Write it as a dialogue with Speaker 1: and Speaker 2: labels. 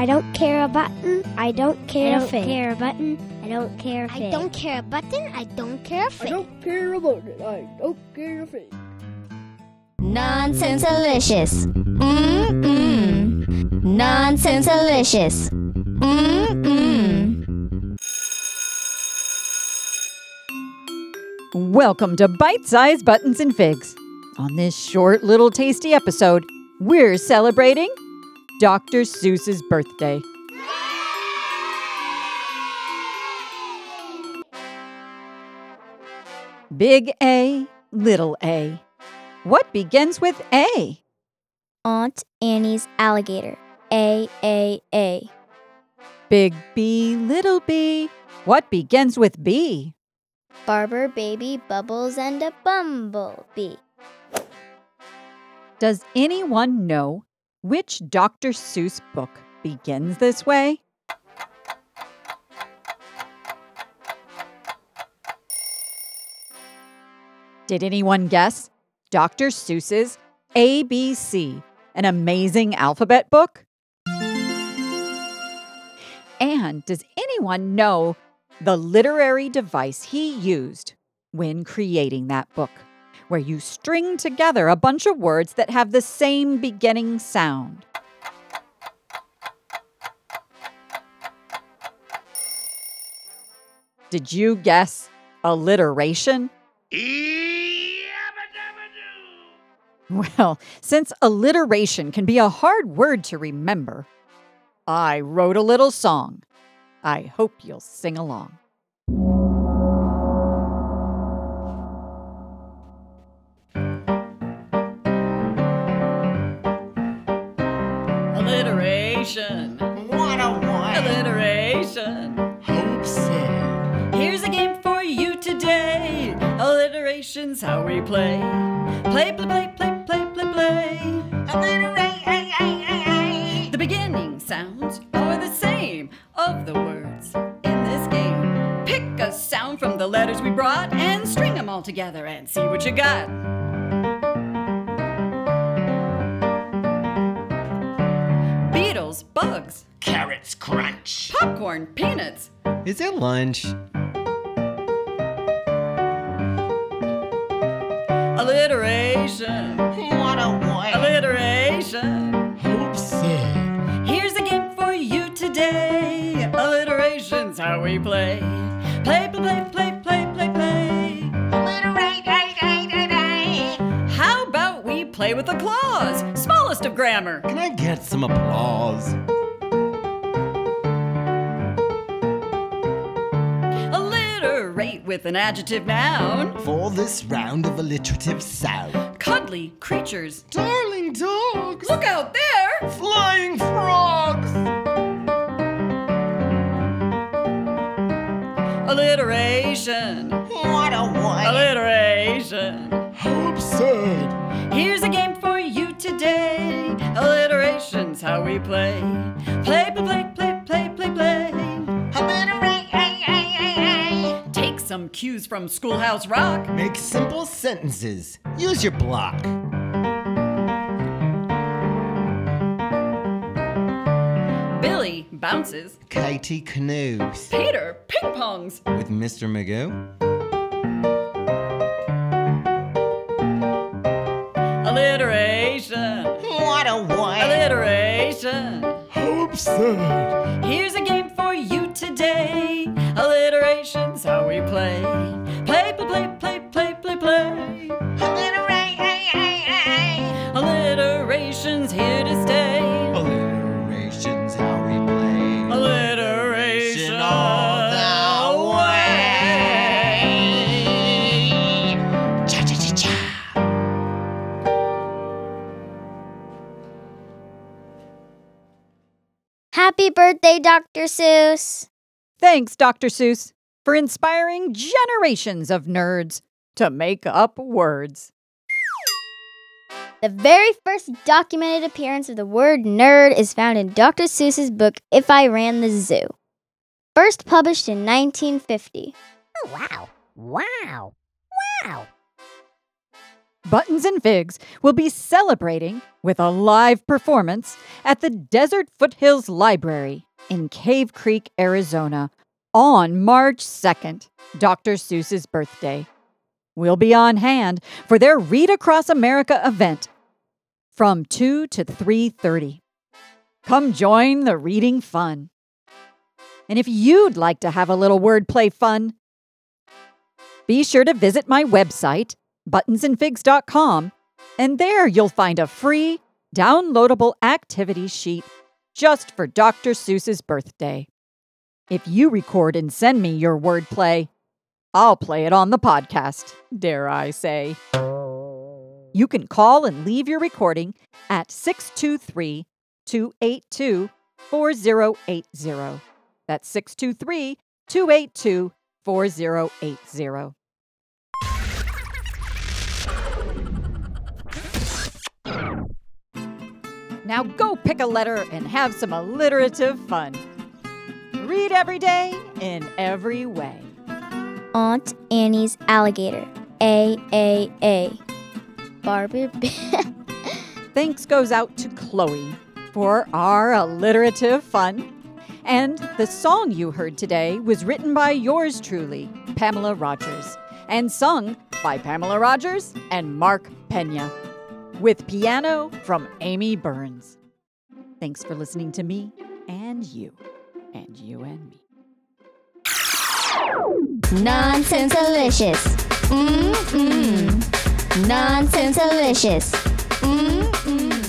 Speaker 1: I don't care a button. I don't care
Speaker 2: I
Speaker 1: a
Speaker 2: don't
Speaker 1: thing.
Speaker 2: care a button. I don't care a
Speaker 1: I
Speaker 2: thing.
Speaker 1: I don't care a button. I don't care a
Speaker 3: I
Speaker 1: thing.
Speaker 3: I don't care about it. I don't care a thing.
Speaker 2: Nonsense delicious. Mmm. Nonsense delicious. Mmm. Mmm.
Speaker 4: Welcome to Bite Size Buttons and Figs. On this short little tasty episode, we're celebrating Dr. Seuss's birthday. Big A, little A. What begins with A?
Speaker 2: Aunt Annie's alligator. A A A.
Speaker 4: Big B, little B. What begins with B?
Speaker 2: Barber, baby, bubbles, and a bumblebee.
Speaker 4: Does anyone know which Dr. Seuss book begins this way? Did anyone guess Dr. Seuss's ABC, an amazing alphabet book? And does anyone know the literary device he used when creating that book? Where you string together a bunch of words that have the same beginning sound. Did you guess alliteration? Well, since alliteration can be a hard word to remember, I wrote a little song. I hope you'll sing along.
Speaker 5: Alliteration's how we play. Play, play, play, play, play, play, play.
Speaker 6: Alliteration.
Speaker 5: The beginning sounds are the same of the words in this game. Pick a sound from the letters we brought and string them all together and see what you got. Beetles, bugs,
Speaker 6: Carrots crunch.
Speaker 5: popcorn, peanuts.
Speaker 6: Is it lunch?
Speaker 5: Alliteration.
Speaker 6: What a one!
Speaker 5: Alliteration.
Speaker 6: Hope so.
Speaker 5: Here's a game for you today. Alliteration's how we play. Play, play, play, play, play, play, play. How about we play with the clause? Smallest of grammar.
Speaker 6: Can I get some applause?
Speaker 5: With an adjective noun.
Speaker 6: For this round of alliterative sound.
Speaker 5: Cuddly creatures.
Speaker 6: Darling dogs!
Speaker 5: Look out there!
Speaker 6: Flying frogs!
Speaker 5: Alliteration.
Speaker 6: What a one!
Speaker 5: Alliteration.
Speaker 6: Hope so.
Speaker 5: Here's a game for you today. Alliteration's how we play. Play, play, play, play, some cues from Schoolhouse Rock.
Speaker 6: Make simple sentences. Use your block.
Speaker 5: Billy bounces.
Speaker 6: Katie canoes.
Speaker 5: Peter ping pongs.
Speaker 6: With Mr. Magoo.
Speaker 5: Alliteration.
Speaker 6: What a one!
Speaker 5: Alliteration.
Speaker 6: Hope so.
Speaker 5: Here's a game for you today. Alliteration's how we play. Play, play, play, play, play, play, play. Alliteration's here to stay.
Speaker 6: Alliteration's how we play.
Speaker 5: Alliteration
Speaker 6: all the way. Cha cha cha cha.
Speaker 2: Happy birthday, Dr. Seuss.
Speaker 4: Thanks, Dr. Seuss, for inspiring generations of nerds to make up words.
Speaker 2: The very first documented appearance of the word nerd is found in Dr. Seuss's book If I Ran the Zoo. First published in 1950.
Speaker 1: wow. Wow. Wow.
Speaker 4: Buttons and Figs will be celebrating with a live performance at the Desert Foothills Library in Cave Creek, Arizona on March 2nd, Dr. Seuss's birthday. We'll be on hand for their Read Across America event from 2 to 3:30. Come join the reading fun. And if you'd like to have a little wordplay fun, be sure to visit my website, buttonsandfigs.com, and there you'll find a free, downloadable activity sheet just for Dr. Seuss's birthday. If you record and send me your wordplay, I'll play it on the podcast, dare I say. You can call and leave your recording at 623 282 4080. That's 623 282 4080. Now go pick a letter and have some alliterative fun. Read every day in every way.
Speaker 2: Aunt Annie's alligator. A A A. Barbie.
Speaker 4: Thanks goes out to Chloe for our alliterative fun. And the song you heard today was written by yours truly, Pamela Rogers, and sung by Pamela Rogers and Mark Pena, with piano from Amy Burns. Thanks for listening to me and you, and you and me.
Speaker 2: Nonsense delicious. Mmm mmm. Nonsense delicious. Mmm mmm.